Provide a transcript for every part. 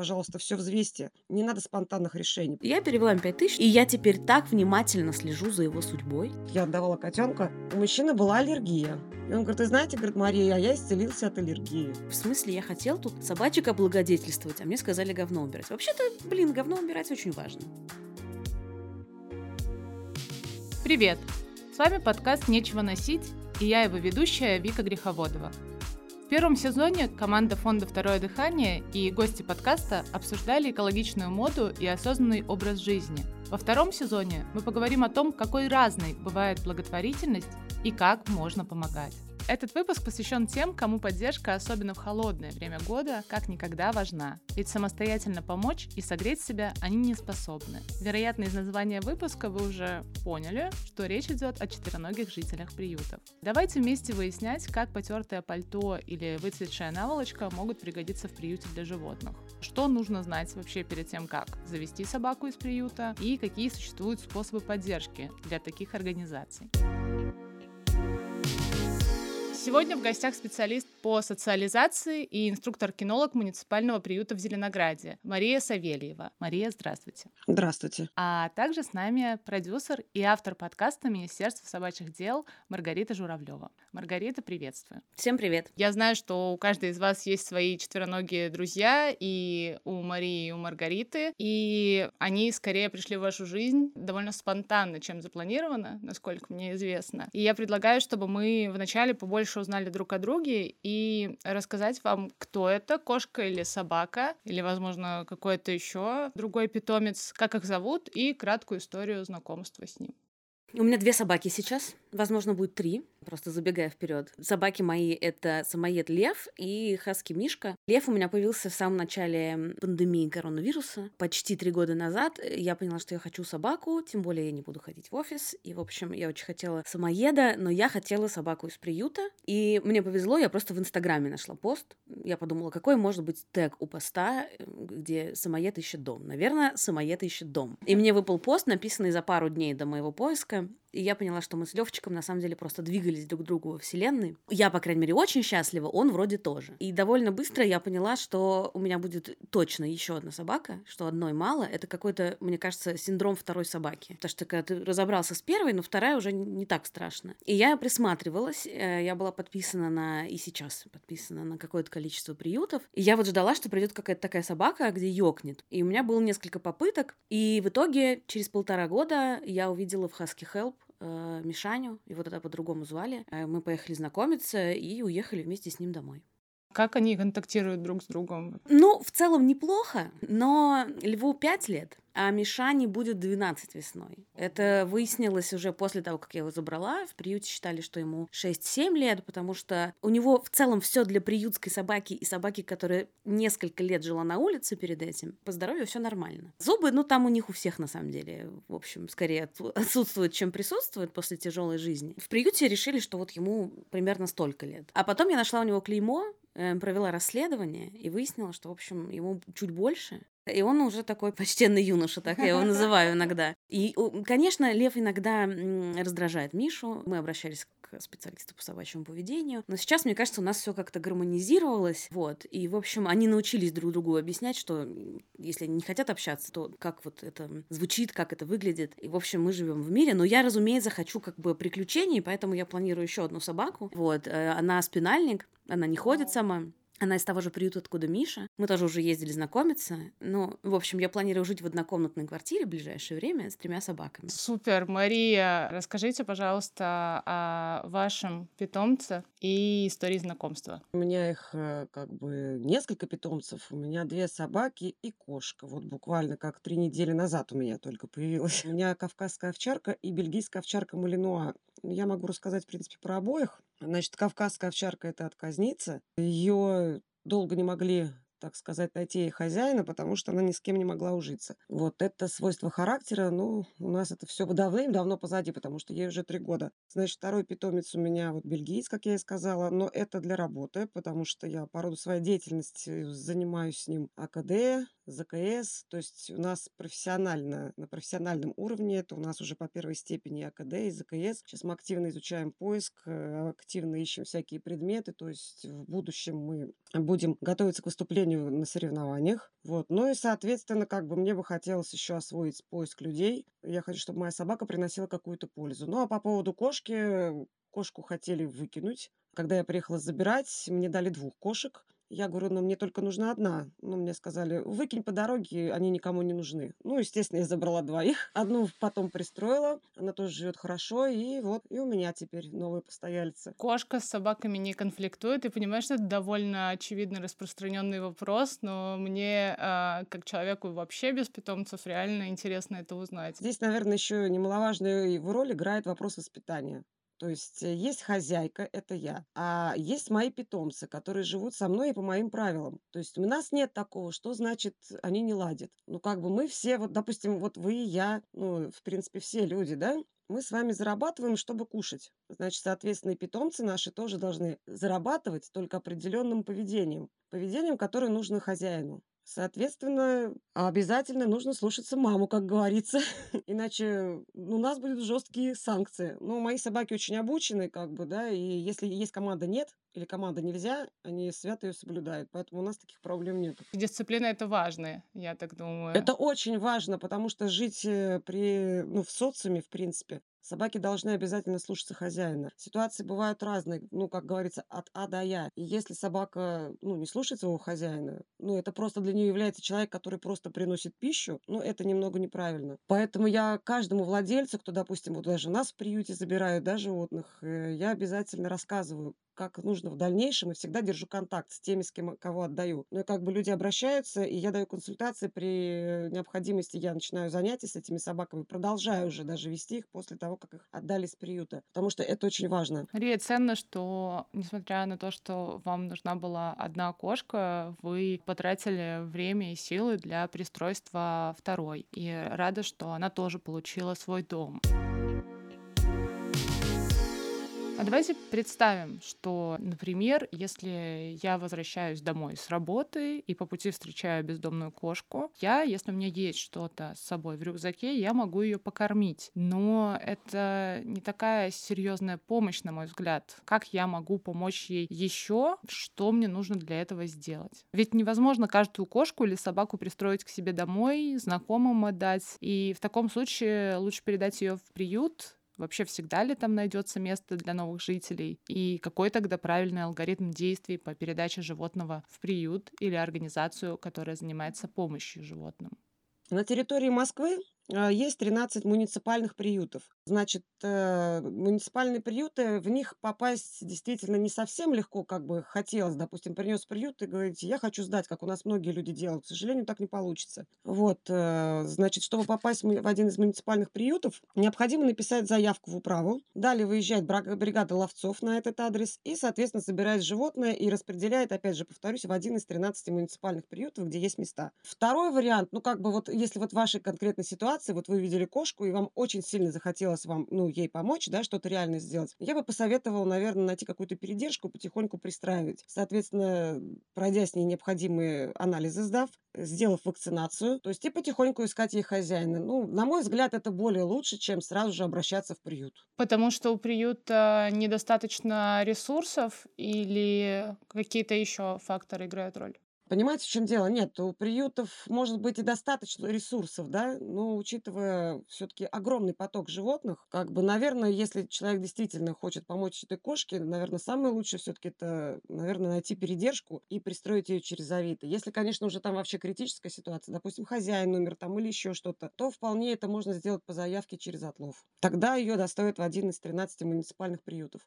пожалуйста, все взвесьте. Не надо спонтанных решений. Я перевела им 5 тысяч, и я теперь так внимательно слежу за его судьбой. Я отдавала котенка, у мужчины была аллергия. И он говорит, вы знаете, говорит, Мария, а я исцелился от аллергии. В смысле, я хотел тут собачек облагодетельствовать, а мне сказали говно убирать. Вообще-то, блин, говно убирать очень важно. Привет! С вами подкаст «Нечего носить» и я его ведущая Вика Греховодова. В первом сезоне команда фонда «Второе дыхание» и гости подкаста обсуждали экологичную моду и осознанный образ жизни. Во втором сезоне мы поговорим о том, какой разной бывает благотворительность и как можно помогать. Этот выпуск посвящен тем, кому поддержка, особенно в холодное время года, как никогда важна. Ведь самостоятельно помочь и согреть себя они не способны. Вероятно, из названия выпуска вы уже поняли, что речь идет о четвероногих жителях приютов. Давайте вместе выяснять, как потертое пальто или выцветшая наволочка могут пригодиться в приюте для животных. Что нужно знать вообще перед тем, как завести собаку из приюта и какие существуют способы поддержки для таких организаций. Сегодня в гостях специалист по социализации и инструктор-кинолог муниципального приюта в Зеленограде Мария Савельева. Мария, здравствуйте. Здравствуйте. А также с нами продюсер и автор подкаста Министерства собачьих дел Маргарита Журавлева. Маргарита, приветствую. Всем привет. Я знаю, что у каждой из вас есть свои четвероногие друзья, и у Марии, и у Маргариты, и они скорее пришли в вашу жизнь довольно спонтанно, чем запланировано, насколько мне известно. И я предлагаю, чтобы мы вначале побольше больше узнали друг о друге и рассказать вам, кто это, кошка или собака, или, возможно, какой-то еще другой питомец, как их зовут и краткую историю знакомства с ним. У меня две собаки сейчас, возможно, будет три, просто забегая вперед. Собаки мои — это самоед Лев и хаски Мишка. Лев у меня появился в самом начале пандемии коронавируса. Почти три года назад я поняла, что я хочу собаку, тем более я не буду ходить в офис. И, в общем, я очень хотела самоеда, но я хотела собаку из приюта. И мне повезло, я просто в Инстаграме нашла пост. Я подумала, какой может быть тег у поста, где самоед ищет дом. Наверное, самоед ищет дом. И мне выпал пост, написанный за пару дней до моего поиска, и я поняла, что мы с Левчиком на самом деле просто двигались друг к другу во вселенной. Я, по крайней мере, очень счастлива, он вроде тоже. И довольно быстро я поняла, что у меня будет точно еще одна собака, что одной мало. Это какой-то, мне кажется, синдром второй собаки. Потому что когда ты разобрался с первой, но вторая уже не так страшно. И я присматривалась, э, я была подписана на, и сейчас подписана на какое-то количество приютов. И я вот ждала, что придет какая-то такая собака, где ёкнет. И у меня было несколько попыток. И в итоге через полтора года я увидела в Husky Help э, Мишаню, его тогда по-другому звали. Э, мы поехали знакомиться и уехали вместе с ним домой. Как они контактируют друг с другом? Ну, в целом неплохо, но Льву 5 лет, а Мишане будет 12 весной. Это выяснилось уже после того, как я его забрала. В приюте считали, что ему 6-7 лет, потому что у него в целом все для приютской собаки и собаки, которая несколько лет жила на улице перед этим, по здоровью все нормально. Зубы, ну там у них у всех на самом деле, в общем, скорее отсутствуют, чем присутствуют после тяжелой жизни. В приюте решили, что вот ему примерно столько лет. А потом я нашла у него клеймо, провела расследование и выяснила, что, в общем, ему чуть больше. И он уже такой почтенный юноша, так я его называю иногда. И, конечно, Лев иногда раздражает Мишу. Мы обращались к специалисту по собачьему поведению. Но сейчас, мне кажется, у нас все как-то гармонизировалось. Вот. И, в общем, они научились друг другу объяснять, что если они не хотят общаться, то как вот это звучит, как это выглядит. И, в общем, мы живем в мире. Но я, разумеется, хочу как бы приключений, поэтому я планирую еще одну собаку. Вот. Э, она спинальник, она не ходит сама. Она из того же приюта, откуда Миша. Мы тоже уже ездили знакомиться. Ну, в общем, я планирую жить в однокомнатной квартире в ближайшее время с тремя собаками. Супер. Мария, расскажите, пожалуйста, о вашем питомце и истории знакомства. У меня их э, как бы несколько питомцев. У меня две собаки и кошка. Вот буквально как три недели назад у меня только появилась. У меня кавказская овчарка и бельгийская овчарка Малинуа. Я могу рассказать, в принципе, про обоих. Значит, кавказская овчарка – это отказница. Ее долго не могли так сказать, найти ей хозяина, потому что она ни с кем не могла ужиться. Вот это свойство характера, ну, у нас это все давным-давно позади, потому что ей уже три года. Значит, второй питомец у меня вот бельгиец, как я и сказала, но это для работы, потому что я по роду своей деятельности занимаюсь с ним АКД, ЗКС. То есть у нас профессионально, на профессиональном уровне, это у нас уже по первой степени АКД и ЗКС. Сейчас мы активно изучаем поиск, э, активно ищем всякие предметы. То есть в будущем мы будем готовиться к выступлению на соревнованиях. Вот. Ну и, соответственно, как бы мне бы хотелось еще освоить поиск людей. Я хочу, чтобы моя собака приносила какую-то пользу. Ну а по поводу кошки, кошку хотели выкинуть. Когда я приехала забирать, мне дали двух кошек. Я говорю, ну, мне только нужна одна. Ну, мне сказали, выкинь по дороге, они никому не нужны. Ну, естественно, я забрала двоих. Одну потом пристроила, она тоже живет хорошо, и вот, и у меня теперь новые постояльцы. Кошка с собаками не конфликтует, и понимаешь, что это довольно очевидно распространенный вопрос, но мне, э, как человеку вообще без питомцев, реально интересно это узнать. Здесь, наверное, еще немаловажную роль играет вопрос воспитания. То есть э, есть хозяйка, это я, а есть мои питомцы, которые живут со мной и по моим правилам. То есть у нас нет такого, что значит они не ладят. Ну, как бы мы все, вот, допустим, вот вы и я, ну, в принципе, все люди, да, мы с вами зарабатываем, чтобы кушать. Значит, соответственно, и питомцы наши тоже должны зарабатывать только определенным поведением. Поведением, которое нужно хозяину. Соответственно, обязательно нужно слушаться маму, как говорится. Иначе у нас будут жесткие санкции. Но мои собаки очень обучены, как бы, да, и если есть команда нет или команда нельзя, они свято ее соблюдают. Поэтому у нас таких проблем нет. Дисциплина это важно, я так думаю. Это очень важно, потому что жить э, при, ну, в социуме, в принципе, Собаки должны обязательно слушаться хозяина. Ситуации бывают разные, ну, как говорится, от А до Я. И если собака, ну, не слушает своего хозяина, ну, это просто для нее является человек, который просто приносит пищу, ну, это немного неправильно. Поэтому я каждому владельцу, кто, допустим, вот даже нас в приюте забирают, да, животных, э, я обязательно рассказываю, как нужно в дальнейшем, и всегда держу контакт с теми, с кем кого отдаю. Ну и как бы люди обращаются, и я даю консультации, при необходимости я начинаю занятия с этими собаками, продолжаю уже даже вести их после того, как их отдали с приюта, потому что это очень важно. Мария, ценно, что, несмотря на то, что вам нужна была одна кошка, вы потратили время и силы для пристройства второй. И рада, что она тоже получила свой дом. А давайте представим, что, например, если я возвращаюсь домой с работы и по пути встречаю бездомную кошку, я, если у меня есть что-то с собой в рюкзаке, я могу ее покормить. Но это не такая серьезная помощь, на мой взгляд. Как я могу помочь ей еще? Что мне нужно для этого сделать? Ведь невозможно каждую кошку или собаку пристроить к себе домой, знакомым отдать. И в таком случае лучше передать ее в приют, Вообще всегда ли там найдется место для новых жителей? И какой тогда правильный алгоритм действий по передаче животного в приют или организацию, которая занимается помощью животным? На территории Москвы а, есть 13 муниципальных приютов. Значит, э, муниципальные приюты, в них попасть действительно не совсем легко, как бы хотелось. Допустим, принес приют и говорите, я хочу сдать, как у нас многие люди делают. К сожалению, так не получится. Вот, э, значит, чтобы попасть в один из муниципальных приютов, необходимо написать заявку в управу. Далее выезжает бригада ловцов на этот адрес и, соответственно, собирает животное и распределяет, опять же, повторюсь, в один из 13 муниципальных приютов, где есть места. Второй вариант, ну, как бы вот, если вот в вашей конкретной ситуации, вот вы видели кошку, и вам очень сильно захотелось вам, ну, ей помочь, да, что-то реально сделать, я бы посоветовала, наверное, найти какую-то передержку, потихоньку пристраивать. Соответственно, пройдя с ней необходимые анализы, сдав, сделав вакцинацию, то есть и потихоньку искать ей хозяина. Ну, на мой взгляд, это более лучше, чем сразу же обращаться в приют. Потому что у приюта недостаточно ресурсов или какие-то еще факторы играют роль? Понимаете, в чем дело? Нет, у приютов может быть и достаточно ресурсов, да, но учитывая все-таки огромный поток животных, как бы, наверное, если человек действительно хочет помочь этой кошке, наверное, самое лучшее все-таки это, наверное, найти передержку и пристроить ее через Авито. Если, конечно, уже там вообще критическая ситуация, допустим, хозяин умер там или еще что-то, то вполне это можно сделать по заявке через отлов. Тогда ее доставят в один из 13 муниципальных приютов.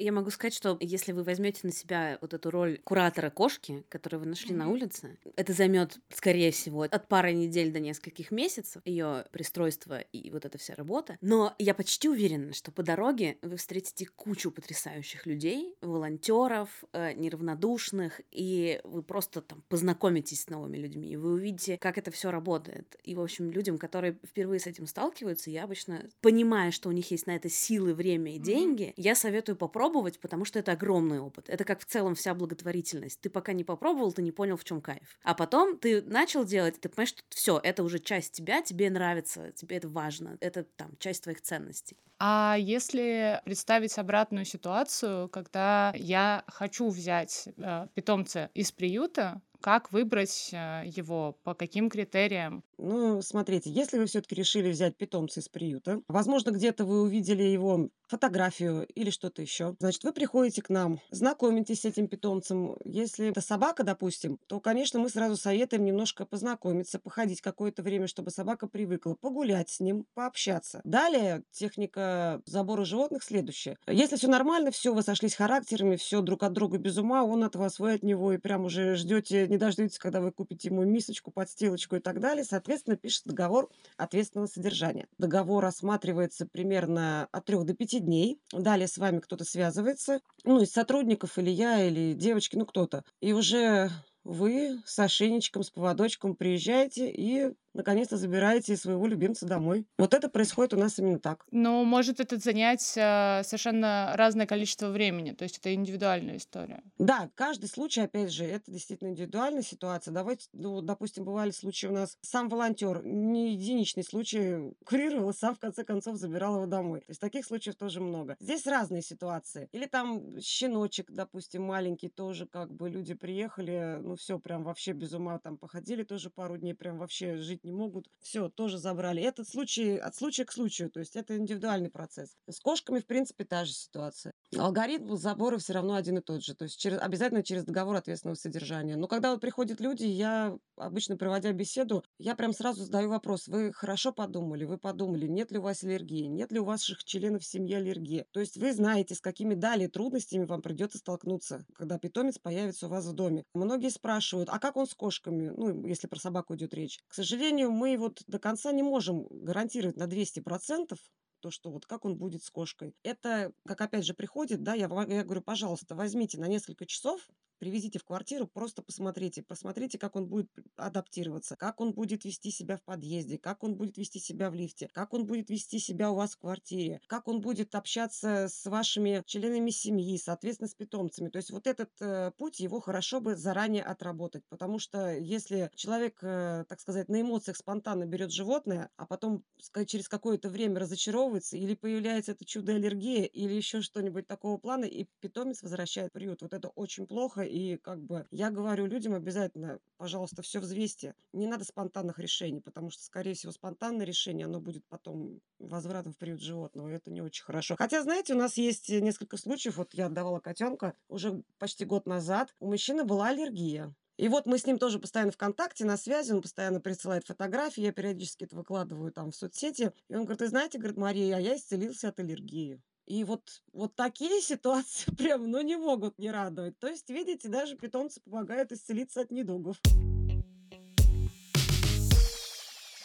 Я могу сказать, что если вы возьмете на себя вот эту роль куратора кошки, которую вы нашли mm-hmm. на улице, это займет, скорее всего, от пары недель до нескольких месяцев ее пристройство и вот эта вся работа. Но я почти уверена, что по дороге вы встретите кучу потрясающих людей, волонтеров, э, неравнодушных, и вы просто там познакомитесь с новыми людьми, и вы увидите, как это все работает. И, в общем, людям, которые впервые с этим сталкиваются, я обычно, понимая, что у них есть на это силы, время и деньги, mm-hmm. я советую попробовать попробовать, потому что это огромный опыт. Это как в целом вся благотворительность. Ты пока не попробовал, ты не понял, в чем кайф. А потом ты начал делать, ты понимаешь, что все, это уже часть тебя, тебе нравится, тебе это важно, это там часть твоих ценностей. А если представить обратную ситуацию, когда я хочу взять э, питомца из приюта, как выбрать э, его, по каким критериям? Ну, смотрите, если вы все-таки решили взять питомца из приюта, возможно, где-то вы увидели его фотографию или что-то еще, значит, вы приходите к нам, знакомитесь с этим питомцем. Если это собака, допустим, то, конечно, мы сразу советуем немножко познакомиться, походить какое-то время, чтобы собака привыкла, погулять с ним, пообщаться. Далее техника забора животных следующая. Если все нормально, все, вы сошлись характерами, все друг от друга без ума, он от вас, вы от него, и прям уже ждете, не дождетесь, когда вы купите ему мисочку, подстилочку и так далее, соответственно, пишет договор ответственного содержания. Договор рассматривается примерно от 3 до 5 дней. Далее с вами кто-то связывается, ну, из сотрудников, или я, или девочки, ну, кто-то. И уже вы с ошейничком, с поводочком приезжаете и наконец-то забираете своего любимца домой. Вот это происходит у нас именно так. Но может это занять э, совершенно разное количество времени, то есть это индивидуальная история. Да, каждый случай, опять же, это действительно индивидуальная ситуация. Давайте, ну, допустим, бывали случаи у нас, сам волонтер, не единичный случай, курировал, сам в конце концов забирал его домой. То есть таких случаев тоже много. Здесь разные ситуации. Или там щеночек, допустим, маленький, тоже как бы люди приехали, ну все, прям вообще без ума там походили тоже пару дней, прям вообще жить жить не могут. Все, тоже забрали. Этот случай от случая к случаю, то есть это индивидуальный процесс. С кошками, в принципе, та же ситуация. Алгоритм забора все равно один и тот же, то есть через, обязательно через договор ответственного содержания. Но когда вот приходят люди, я обычно, проводя беседу, я прям сразу задаю вопрос. Вы хорошо подумали? Вы подумали, нет ли у вас аллергии? Нет ли у ваших членов семьи аллергии? То есть вы знаете, с какими далее трудностями вам придется столкнуться, когда питомец появится у вас в доме. Многие спрашивают, а как он с кошками? Ну, если про собаку идет речь. К сожалению, мы вот до конца не можем гарантировать на 200%, то, что вот как он будет с кошкой. Это, как опять же приходит, да, я, я говорю, пожалуйста, возьмите на несколько часов привезите в квартиру, просто посмотрите, посмотрите, как он будет адаптироваться, как он будет вести себя в подъезде, как он будет вести себя в лифте, как он будет вести себя у вас в квартире, как он будет общаться с вашими членами семьи, соответственно, с питомцами. То есть вот этот э, путь его хорошо бы заранее отработать, потому что если человек, э, так сказать, на эмоциях спонтанно берет животное, а потом через какое-то время разочаровывается или появляется это чудо аллергия или еще что-нибудь такого плана, и питомец возвращает приют. Вот это очень плохо, и как бы я говорю людям обязательно, пожалуйста, все взвесьте. Не надо спонтанных решений, потому что, скорее всего, спонтанное решение, оно будет потом возвратом в приют животного, и это не очень хорошо. Хотя, знаете, у нас есть несколько случаев, вот я отдавала котенка уже почти год назад, у мужчины была аллергия. И вот мы с ним тоже постоянно в контакте, на связи, он постоянно присылает фотографии, я периодически это выкладываю там в соцсети. И он говорит, вы знаете, говорит, Мария, а я исцелился от аллергии. И вот, вот такие ситуации прям, ну, не могут не радовать. То есть, видите, даже питомцы помогают исцелиться от недугов.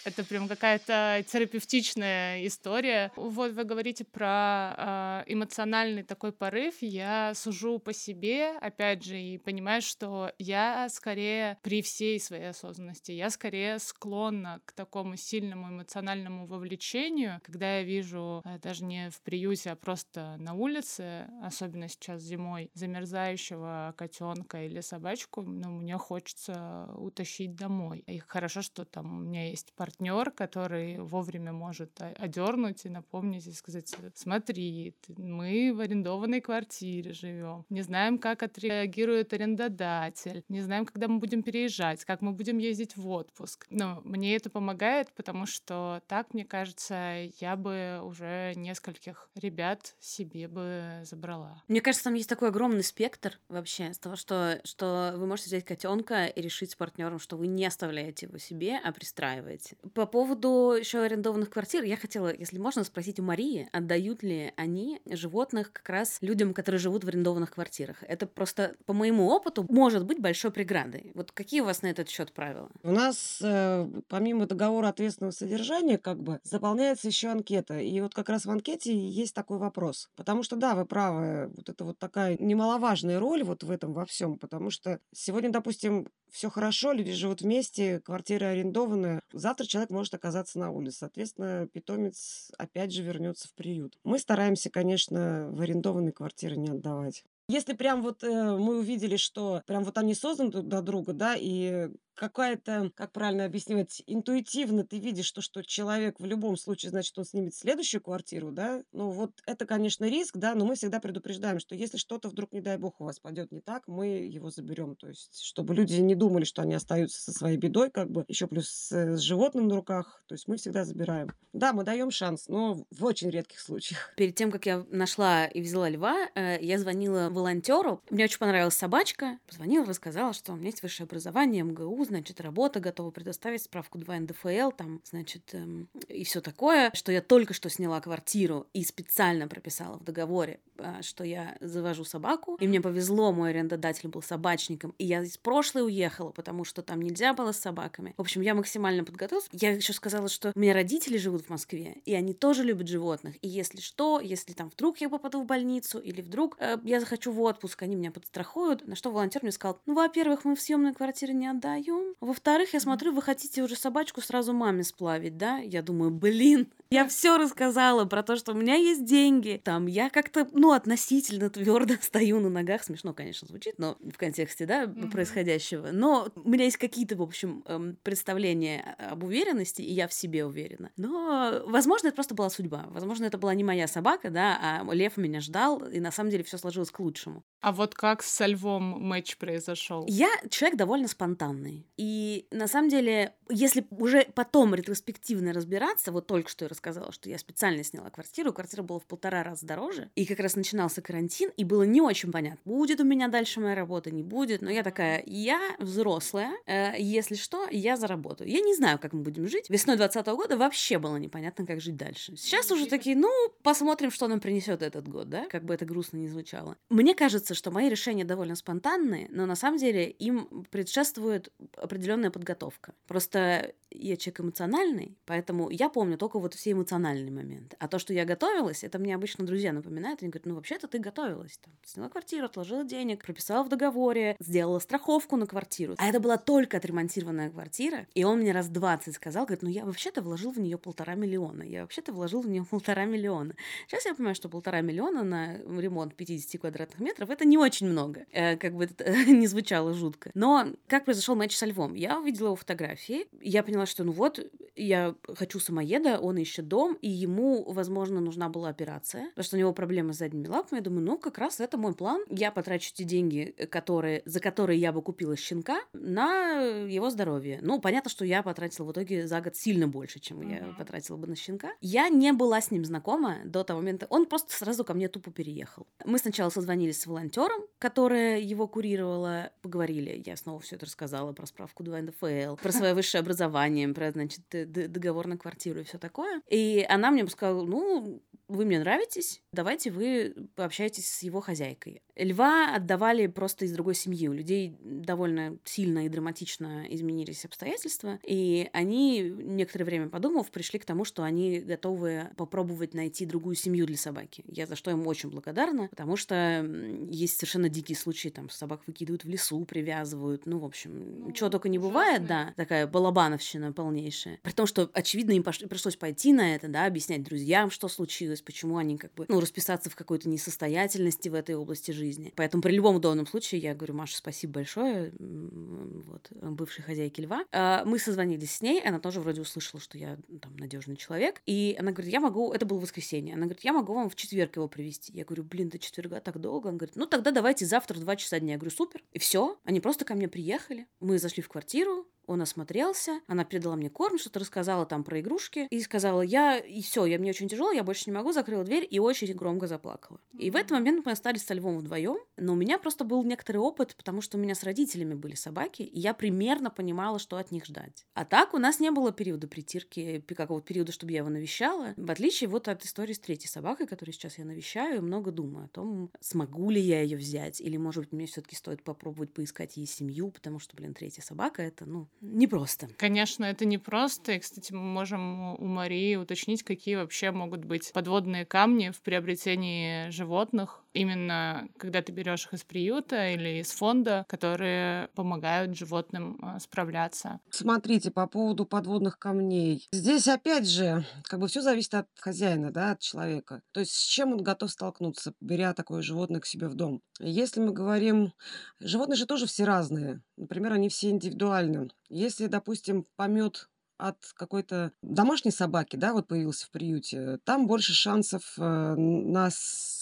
Это прям какая-то терапевтичная история. Вот вы говорите про э, эмоциональный такой порыв. Я сужу по себе, опять же, и понимаю, что я скорее при всей своей осознанности, я скорее склонна к такому сильному эмоциональному вовлечению, когда я вижу э, даже не в приюте, а просто на улице, особенно сейчас зимой, замерзающего котенка или собачку, ну, мне хочется утащить домой. И хорошо, что там у меня есть партнер партнер, который вовремя может одернуть и напомнить и сказать, смотри, мы в арендованной квартире живем, не знаем, как отреагирует арендодатель, не знаем, когда мы будем переезжать, как мы будем ездить в отпуск. Но мне это помогает, потому что так, мне кажется, я бы уже нескольких ребят себе бы забрала. Мне кажется, там есть такой огромный спектр вообще с того, что, что вы можете взять котенка и решить с партнером, что вы не оставляете его себе, а пристраиваете. По поводу еще арендованных квартир, я хотела, если можно, спросить у Марии, отдают ли они животных как раз людям, которые живут в арендованных квартирах. Это просто, по моему опыту, может быть большой преградой. Вот какие у вас на этот счет правила? У нас, э, помимо договора ответственного содержания, как бы, заполняется еще анкета. И вот как раз в анкете есть такой вопрос. Потому что, да, вы правы, вот это вот такая немаловажная роль вот в этом во всем. Потому что сегодня, допустим, все хорошо, люди живут вместе, квартира арендованная. Завтра человек может оказаться на улице. Соответственно, питомец опять же вернется в приют. Мы стараемся, конечно, в арендованные квартиры не отдавать. Если прям вот э, мы увидели, что прям вот они созданы друг для друга, да, и какая-то, как правильно объяснять, интуитивно ты видишь, что, что человек в любом случае, значит, он снимет следующую квартиру, да, ну вот это, конечно, риск, да, но мы всегда предупреждаем, что если что-то вдруг, не дай бог, у вас пойдет не так, мы его заберем, то есть, чтобы люди не думали, что они остаются со своей бедой, как бы, еще плюс с, с животным на руках, то есть мы всегда забираем. Да, мы даем шанс, но в очень редких случаях. Перед тем, как я нашла и взяла льва, э, я звонила волонтеру, мне очень понравилась собачка, позвонила, рассказала, что у меня есть высшее образование, МГУ, значит, работа, готова предоставить справку 2 НДФЛ, там, значит, эм, и все такое, что я только что сняла квартиру и специально прописала в договоре, э, что я завожу собаку, и мне повезло, мой арендодатель был собачником, и я из прошлой уехала, потому что там нельзя было с собаками. В общем, я максимально подготовилась. Я еще сказала, что у меня родители живут в Москве, и они тоже любят животных, и если что, если там вдруг я попаду в больницу, или вдруг э, я захочу в отпуск, они меня подстрахуют, на что волонтер мне сказал, ну, во-первых, мы в съемные квартиры не отдаем, во-вторых, я смотрю, вы хотите уже собачку сразу маме сплавить, да? Я думаю, блин, я все рассказала про то, что у меня есть деньги. Там я как-то, ну, относительно твердо стою на ногах. Смешно, конечно, звучит, но в контексте, да, mm-hmm. происходящего. Но у меня есть какие-то, в общем, эм, представления об уверенности, и я в себе уверена. Но, возможно, это просто была судьба. Возможно, это была не моя собака, да, а лев меня ждал, и на самом деле все сложилось к лучшему. А вот как со львом матч произошел? Я человек довольно спонтанный. И на самом деле, если уже потом ретроспективно разбираться, вот только что я рассказала, что я специально сняла квартиру, квартира была в полтора раза дороже, и как раз начинался карантин, и было не очень понятно, будет у меня дальше моя работа, не будет, но я такая, я взрослая, э, если что, я заработаю. Я не знаю, как мы будем жить. Весной 2020 года вообще было непонятно, как жить дальше. Сейчас уже такие, ну, посмотрим, что нам принесет этот год, да, как бы это грустно не звучало. Мне кажется, что мои решения довольно спонтанные, но на самом деле им предшествует определенная подготовка. Просто я человек эмоциональный, поэтому я помню только вот все эмоциональные моменты. А то, что я готовилась, это мне обычно друзья напоминают. Они говорят, ну вообще-то ты готовилась. Там, сняла квартиру, отложила денег, прописала в договоре, сделала страховку на квартиру. А это была только отремонтированная квартира. И он мне раз 20 сказал, говорит, ну я вообще-то вложил в нее полтора миллиона. Я вообще-то вложил в нее полтора миллиона. Сейчас я понимаю, что полтора миллиона на ремонт 50 квадратных метров это не очень много. Э, как бы это не звучало жутко. Но как произошел матч со львом? Я увидела его фотографии. Я поняла, что ну вот, я хочу самоеда, он ищет дом, и ему, возможно, нужна была операция, потому что у него проблемы с задними лапами. Я думаю, ну, как раз это мой план. Я потрачу те деньги, которые, за которые я бы купила щенка, на его здоровье. Ну, понятно, что я потратила в итоге за год сильно больше, чем mm-hmm. я потратила бы на щенка. Я не была с ним знакома до того момента. Он просто сразу ко мне тупо переехал. Мы сначала созвонились с волонтером, которая его курировала, поговорили. Я снова все это рассказала про справку 2 НДФЛ, про свое высшее образование, про, значит, договор на квартиру и все такое. И она мне сказала, ну, вы мне нравитесь, давайте вы пообщаетесь с его хозяйкой. Льва отдавали просто из другой семьи. У людей довольно сильно и драматично изменились обстоятельства, и они, некоторое время подумав, пришли к тому, что они готовы попробовать найти другую семью для собаки. Я за что им очень благодарна, потому что есть совершенно дикие случаи, там собак выкидывают в лесу, привязывают, ну, в общем, ну, чего только не бывает, да, такая балабановщина полнейшая. При том, что, очевидно, им пришлось пойти на это, да, объяснять друзьям, что случилось, почему они как бы, ну, расписаться в какой-то несостоятельности в этой области жизни. Поэтому при любом удобном случае я говорю, Маша, спасибо большое, вот, бывшей хозяйке льва. А, мы созвонились с ней, она тоже вроде услышала, что я там надежный человек, и она говорит, я могу, это было воскресенье, она говорит, я могу вам в четверг его привезти. Я говорю, блин, до четверга так долго. Она говорит, ну тогда давайте завтра в два часа дня. Я говорю, супер. И все, они просто ко мне приехали, мы зашли в квартиру, он осмотрелся, она передала мне корм, что-то рассказала там про игрушки и сказала, я, и все, я мне очень тяжело, я больше не могу, закрыла дверь и очень громко заплакала. И в этот момент мы остались со львом вдвоем, но у меня просто был некоторый опыт, потому что у меня с родителями были собаки, и я примерно понимала, что от них ждать. А так у нас не было периода притирки, какого-то периода, чтобы я его навещала, в отличие вот от истории с третьей собакой, которую сейчас я навещаю, много думаю о том, смогу ли я ее взять, или, может быть, мне все-таки стоит попробовать поискать ей семью, потому что, блин, третья собака это, ну, непросто. Конечно, это непросто. И, кстати, мы можем у Марии уточнить, какие вообще могут быть подводные камни в приобретении животных именно когда ты берешь их из приюта или из фонда, которые помогают животным а, справляться. Смотрите, по поводу подводных камней. Здесь опять же, как бы все зависит от хозяина, да, от человека. То есть с чем он готов столкнуться, беря такое животное к себе в дом. Если мы говорим, животные же тоже все разные. Например, они все индивидуальны. Если, допустим, помет от какой-то домашней собаки, да, вот появился в приюте, там больше шансов э, на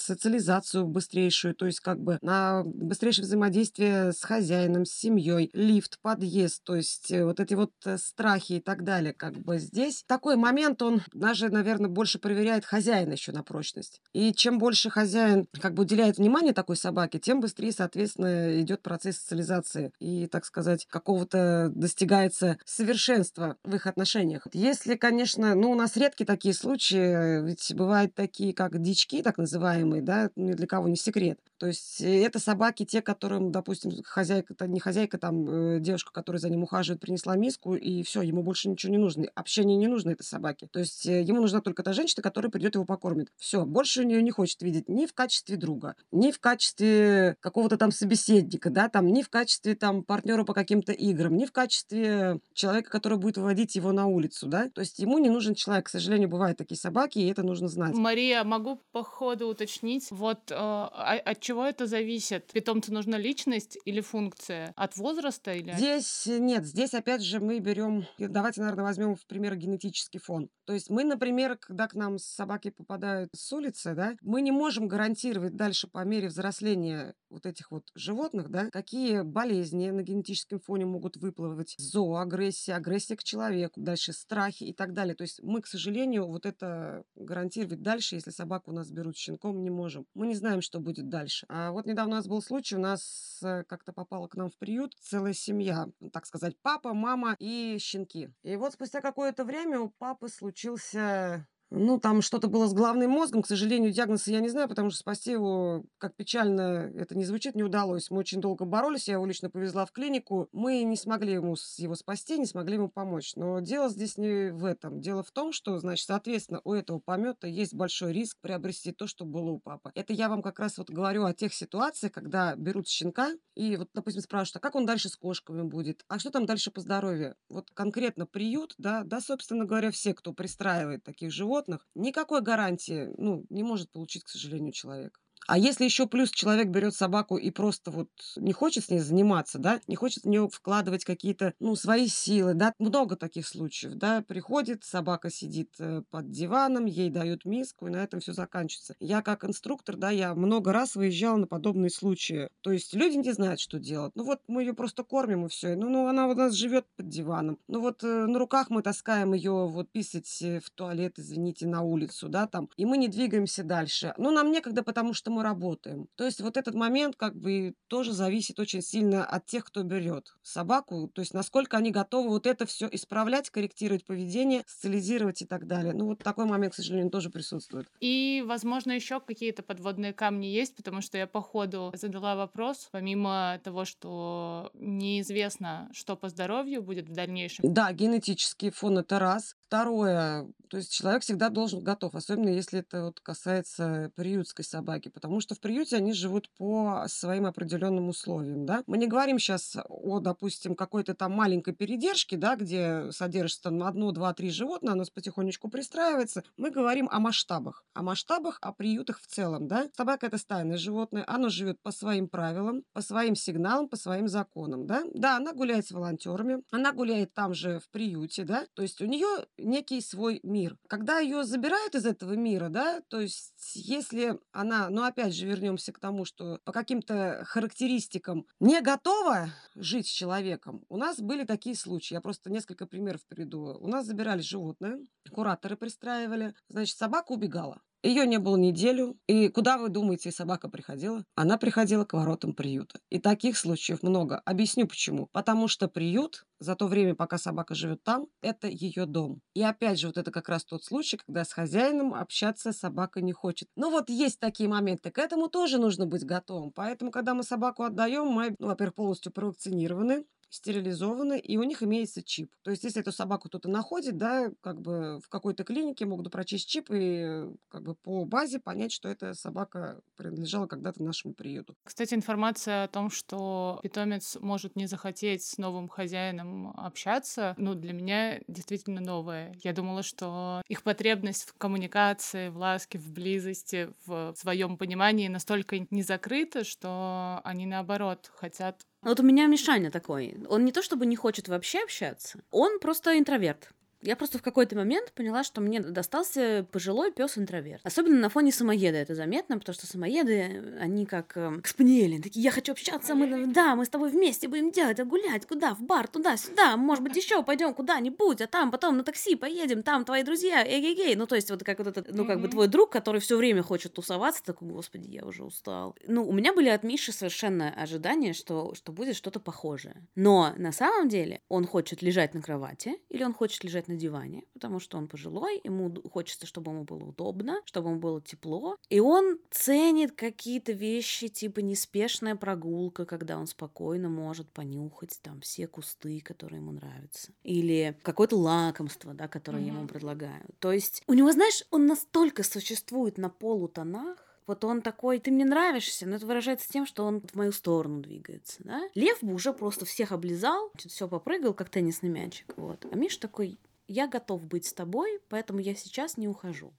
социализацию быстрейшую, то есть как бы на быстрейшее взаимодействие с хозяином, с семьей, лифт, подъезд, то есть э, вот эти вот э, страхи и так далее. Как бы здесь такой момент, он даже, наверное, больше проверяет хозяина еще на прочность. И чем больше хозяин как бы уделяет внимание такой собаке, тем быстрее, соответственно, идет процесс социализации и, так сказать, какого-то достигается совершенства в их отношениях. Если, конечно, ну, у нас редкие такие случаи, ведь бывают такие, как дички, так называемые, знакомые, да, ни для кого не секрет. То есть э, это собаки те, которым, допустим, хозяйка, не хозяйка, там э, девушка, которая за ним ухаживает, принесла миску, и все, ему больше ничего не нужно. Общение не нужно этой собаке. То есть э, ему нужна только та женщина, которая придет его покормит. Все, больше у нее не хочет видеть ни в качестве друга, ни в качестве какого-то там собеседника, да, там, ни в качестве там партнера по каким-то играм, ни в качестве человека, который будет выводить его на улицу, да. То есть ему не нужен человек. К сожалению, бывают такие собаки, и это нужно знать. Мария, могу по ходу уточнить, вот э, от чего это зависит? Питомцу нужна личность или функция? От возраста или... Здесь нет, здесь опять же мы берем, давайте, наверное, возьмем в пример генетический фон. То есть мы, например, когда к нам собаки попадают с улицы, да, мы не можем гарантировать дальше по мере взросления вот этих вот животных, да, какие болезни на генетическом фоне могут выплывать, зооагрессия, агрессия к человеку, дальше страхи и так далее. То есть мы, к сожалению, вот это гарантировать дальше, если собаку у нас берут щенком, не можем. Мы не знаем, что будет дальше. А вот недавно у нас был случай, у нас э, как-то попала к нам в приют целая семья, так сказать, папа, мама и щенки. И вот спустя какое-то время у папы случился ну, там что-то было с головным мозгом. К сожалению, диагноза я не знаю, потому что спасти его, как печально это не звучит, не удалось. Мы очень долго боролись, я его лично повезла в клинику. Мы не смогли ему его спасти, не смогли ему помочь. Но дело здесь не в этом. Дело в том, что, значит, соответственно, у этого помета есть большой риск приобрести то, что было у папы. Это я вам как раз вот говорю о тех ситуациях, когда берут щенка и вот, допустим, спрашивают, а как он дальше с кошками будет? А что там дальше по здоровью? Вот конкретно приют, да, да, собственно говоря, все, кто пристраивает таких животных, животных никакой гарантии ну, не может получить, к сожалению, человек. А если еще плюс человек берет собаку и просто вот не хочет с ней заниматься, да, не хочет в нее вкладывать какие-то, ну, свои силы, да, много таких случаев, да, приходит, собака сидит э, под диваном, ей дают миску, и на этом все заканчивается. Я как инструктор, да, я много раз выезжала на подобные случаи. То есть люди не знают, что делать. Ну вот мы ее просто кормим и все. Ну, ну она у нас живет под диваном. Ну вот э, на руках мы таскаем ее вот писать э, в туалет, извините, на улицу, да, там, и мы не двигаемся дальше. Ну, нам некогда, потому что мы работаем. То есть вот этот момент как бы тоже зависит очень сильно от тех, кто берет собаку, то есть насколько они готовы вот это все исправлять, корректировать поведение, социализировать и так далее. Ну вот такой момент, к сожалению, тоже присутствует. И, возможно, еще какие-то подводные камни есть, потому что я по ходу задала вопрос, помимо того, что неизвестно, что по здоровью будет в дальнейшем. Да, генетический фон это раз. Второе, то есть человек всегда должен готов, особенно если это вот касается приютской собаки, потому что в приюте они живут по своим определенным условиям, да. Мы не говорим сейчас о, допустим, какой-то там маленькой передержке, да, где содержится там одно, два, три животных, оно потихонечку пристраивается. Мы говорим о масштабах, о масштабах, о приютах в целом, да. Собака это стайное животное, оно живет по своим правилам, по своим сигналам, по своим законам, да. Да, она гуляет с волонтерами, она гуляет там же в приюте, да, то есть у нее некий свой мир. Когда ее забирают из этого мира, да, то есть если она, ну опять же вернемся к тому, что по каким-то характеристикам не готова жить с человеком, у нас были такие случаи. Я просто несколько примеров приведу. У нас забирали животное, кураторы пристраивали, значит, собака убегала. Ее не было неделю. И куда, вы думаете, собака приходила? Она приходила к воротам приюта. И таких случаев много. Объясню почему. Потому что приют за то время, пока собака живет там, это ее дом. И опять же, вот это как раз тот случай, когда с хозяином общаться собака не хочет. Ну вот есть такие моменты. К этому тоже нужно быть готовым. Поэтому, когда мы собаку отдаем, мы, ну, во-первых, полностью провакцинированы стерилизованы, и у них имеется чип. То есть, если эту собаку кто-то находит, да, как бы в какой-то клинике могут прочесть чип и как бы по базе понять, что эта собака принадлежала когда-то нашему приюту. Кстати, информация о том, что питомец может не захотеть с новым хозяином общаться, ну, для меня действительно новая. Я думала, что их потребность в коммуникации, в ласке, в близости, в своем понимании настолько не закрыта, что они наоборот хотят вот у меня Мишаня такой. Он не то чтобы не хочет вообще общаться, он просто интроверт. Я просто в какой-то момент поняла, что мне достался пожилой пес интроверт. Особенно на фоне самоеда это заметно, потому что самоеды, они как, э, как спаниели. Такие, я хочу общаться, мы, да, мы с тобой вместе будем делать, а гулять, куда, в бар, туда-сюда, может быть, еще пойдем куда-нибудь, а там потом на такси поедем, там твои друзья, эй-гей-гей. Ну, то есть вот как вот этот, ну, как бы твой друг, который все время хочет тусоваться, такой, господи, я уже устал. Ну, у меня были от Миши совершенно ожидания, что, что будет что-то похожее. Но на самом деле он хочет лежать на кровати или он хочет лежать на на диване, потому что он пожилой, ему хочется, чтобы ему было удобно, чтобы ему было тепло. И он ценит какие-то вещи, типа неспешная прогулка, когда он спокойно может понюхать там все кусты, которые ему нравятся. Или какое-то лакомство, да, которое mm-hmm. ему предлагаю. То есть у него, знаешь, он настолько существует на полутонах, вот он такой, ты мне нравишься, но это выражается тем, что он в мою сторону двигается, да? Лев бы уже просто всех облизал, все попрыгал, как теннисный мячик, вот. А Миш такой, я готов быть с тобой, поэтому я сейчас не ухожу.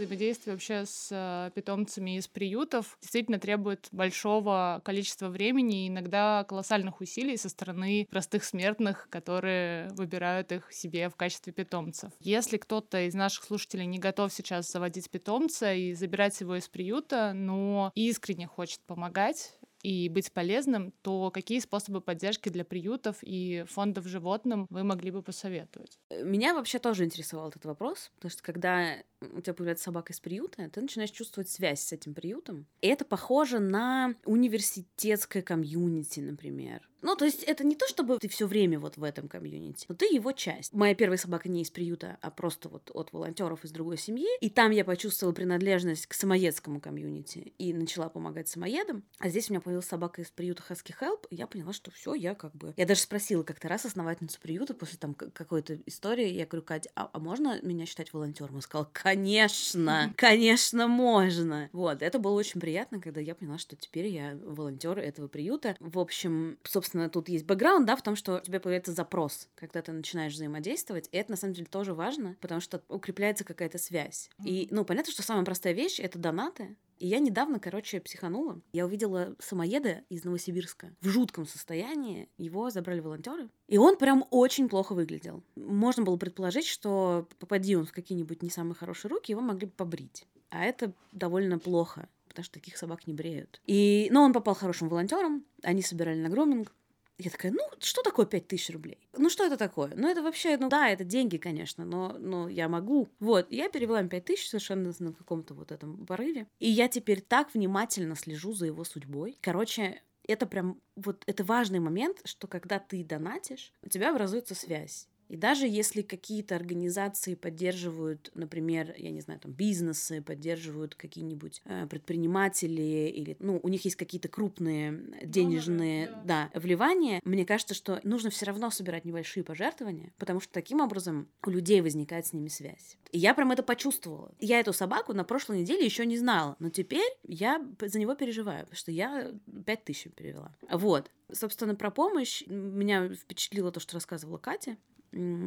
взаимодействие вообще с э, питомцами из приютов действительно требует большого количества времени и иногда колоссальных усилий со стороны простых смертных, которые выбирают их себе в качестве питомцев. Если кто-то из наших слушателей не готов сейчас заводить питомца и забирать его из приюта, но искренне хочет помогать, и быть полезным, то какие способы поддержки для приютов и фондов животным вы могли бы посоветовать? Меня вообще тоже интересовал этот вопрос, потому что когда у тебя появляется собака из приюта, ты начинаешь чувствовать связь с этим приютом. И это похоже на университетское комьюнити, например. Ну, то есть это не то, чтобы ты все время вот в этом комьюнити, но ты его часть. Моя первая собака не из приюта, а просто вот от волонтеров из другой семьи. И там я почувствовала принадлежность к самоедскому комьюнити и начала помогать самоедам. А здесь у меня появилась собака из приюта Husky Help, и я поняла, что все, я как бы... Я даже спросила как-то раз основательницу приюта после там какой-то истории, я говорю, Катя, а, а можно меня считать волонтером? Она сказала, конечно, конечно, можно. Вот, это было очень приятно, когда я поняла, что теперь я волонтер этого приюта. В общем, собственно, собственно, тут есть бэкграунд, да, в том, что у тебя появляется запрос, когда ты начинаешь взаимодействовать, и это на самом деле тоже важно, потому что укрепляется какая-то связь. И, ну, понятно, что самая простая вещь — это донаты, и я недавно, короче, психанула. Я увидела самоеда из Новосибирска в жутком состоянии. Его забрали волонтеры. И он прям очень плохо выглядел. Можно было предположить, что попади он в какие-нибудь не самые хорошие руки, его могли бы побрить. А это довольно плохо потому что таких собак не бреют. И, но он попал хорошим волонтером, они собирали на груминг, я такая, ну, что такое 5000 рублей? Ну, что это такое? Ну, это вообще, ну, да, это деньги, конечно, но, но я могу. Вот, я перевела им 5000 совершенно на каком-то вот этом порыве. И я теперь так внимательно слежу за его судьбой. Короче, это прям, вот, это важный момент, что когда ты донатишь, у тебя образуется связь. И даже если какие-то организации поддерживают, например, я не знаю, там бизнесы, поддерживают какие-нибудь э, предприниматели, или, ну, у них есть какие-то крупные денежные, Доноры, да. да, вливания, мне кажется, что нужно все равно собирать небольшие пожертвования, потому что таким образом у людей возникает с ними связь. И я прям это почувствовала. Я эту собаку на прошлой неделе еще не знала, но теперь я за него переживаю, потому что я пять тысяч перевела. Вот. Собственно, про помощь меня впечатлило то, что рассказывала Катя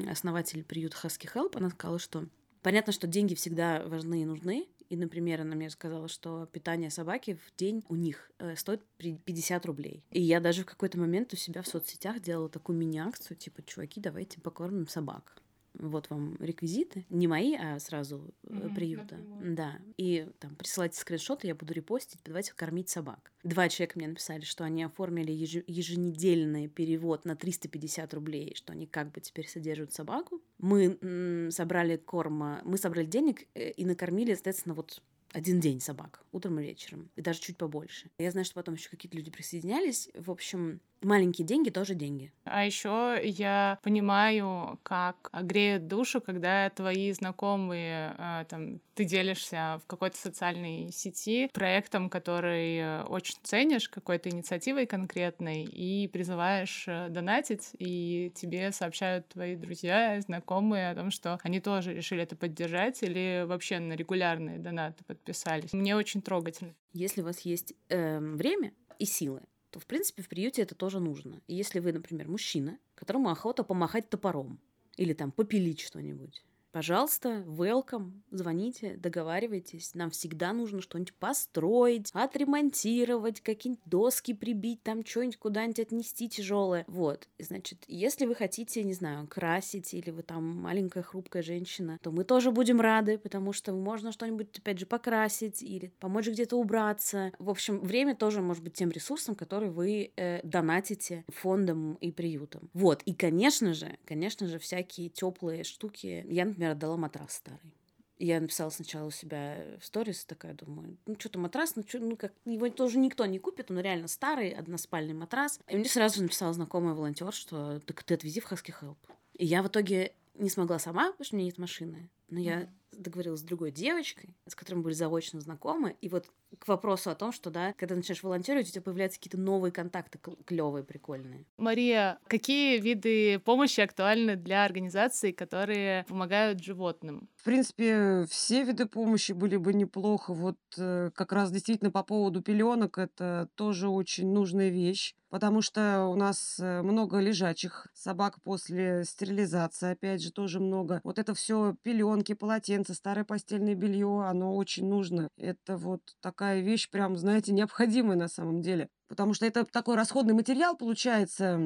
основатель приюта Husky Help, она сказала, что понятно, что деньги всегда важны и нужны. И, например, она мне сказала, что питание собаки в день у них э, стоит 50 рублей. И я даже в какой-то момент у себя в соцсетях делала такую мини-акцию, типа, чуваки, давайте покормим собак вот вам реквизиты, не мои, а сразу mm-hmm, приюта. Да. И там присылайте скриншоты, я буду репостить, давайте кормить собак. Два человека мне написали, что они оформили еженедельный перевод на 350 рублей, что они как бы теперь содержат собаку. Мы м- собрали корма, мы собрали денег э, и накормили, соответственно, вот один день собак, утром и вечером, и даже чуть побольше. Я знаю, что потом еще какие-то люди присоединялись. В общем, Маленькие деньги тоже деньги. А еще я понимаю, как греет душу, когда твои знакомые, а, там, ты делишься в какой-то социальной сети проектом, который э, очень ценишь, какой-то инициативой конкретной, и призываешь э, донатить, и тебе сообщают твои друзья, знакомые о том, что они тоже решили это поддержать или вообще на регулярные донаты подписались. Мне очень трогательно. Если у вас есть э, время и силы, то, в принципе, в приюте это тоже нужно. И если вы, например, мужчина, которому охота помахать топором или там попилить что-нибудь, Пожалуйста, welcome, звоните, договаривайтесь. Нам всегда нужно что-нибудь построить, отремонтировать, какие-нибудь доски прибить, там что-нибудь куда-нибудь отнести тяжелое. Вот, значит, если вы хотите, не знаю, красить или вы там маленькая хрупкая женщина, то мы тоже будем рады, потому что можно что-нибудь, опять же, покрасить или помочь где-то убраться. В общем, время тоже может быть тем ресурсом, который вы э, донатите фондам и приютам. Вот, и, конечно же, конечно же, всякие теплые штуки. Я, например, например, отдала матрас старый. Я написала сначала у себя в сторис, такая думаю, ну что-то матрас, ну, что, ну как, его тоже никто не купит, он реально старый, односпальный матрас. И мне сразу написала знакомый волонтер, что так ты отвези в Husky Help. И я в итоге не смогла сама, потому что у меня нет машины. Но я договорилась с другой девочкой, с которой мы были заочно знакомы. И вот к вопросу о том, что, да, когда начинаешь волонтерить, у тебя появляются какие-то новые контакты клевые, прикольные. Мария, какие виды помощи актуальны для организаций, которые помогают животным? В принципе, все виды помощи были бы неплохо. Вот э, как раз действительно по поводу пеленок это тоже очень нужная вещь потому что у нас э, много лежачих собак после стерилизации, опять же, тоже много. Вот это все пеленки, полотенца, старое постельное белье, оно очень нужно. Это вот такая вещь, прям, знаете, необходимая на самом деле. Потому что это такой расходный материал получается.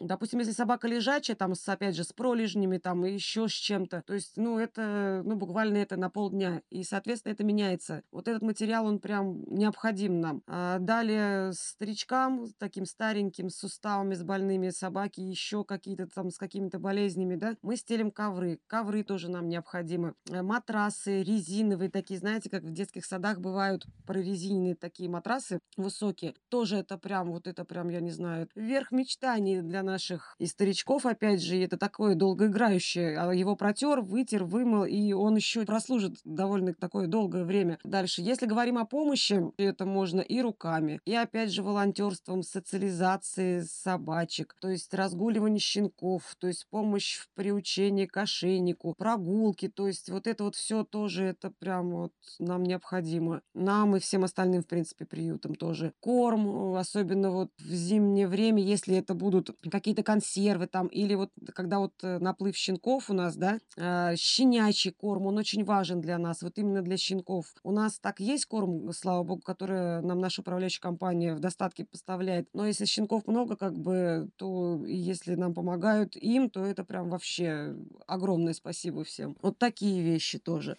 Допустим, если собака лежачая, там, с, опять же, с пролежнями, там, и еще с чем-то. То есть, ну, это, ну, буквально это на полдня. И, соответственно, это меняется. Вот этот материал, он прям необходим нам. А далее старичкам, таким стареньким, с суставами, с больными собаки, еще какие-то там с какими-то болезнями, да, мы стелим ковры. Ковры тоже нам необходимы. Э, матрасы резиновые, такие, знаете, как в детских садах бывают прорезиненные такие матрасы высокие. Тоже это прям, вот это прям, я не знаю, верх мечтаний для наших и старичков, опять же, это такое долгоиграющее. А его протер, вытер, вымыл, и он еще прослужит довольно такое долгое время. Дальше, если говорим о помощи, это можно и руками, и опять же волонтерством, социализации собачек, то есть разгуливание щенков, то есть помощь в приучении к ошейнику, прогулки, то есть вот это вот все тоже, это прям вот нам необходимо. Нам и всем остальным, в принципе, приютам тоже. Корм, особенно вот в зимнее время, если это будут какие-то консервы там, или вот когда вот э, наплыв щенков у нас, да, э, щенячий корм, он очень важен для нас, вот именно для щенков. У нас так есть корм, слава богу, который нам наша управляющая компания в достатке поставляет, но если щенков много, как бы, то если нам помогают им, то это прям вообще огромное спасибо всем. Вот такие вещи тоже.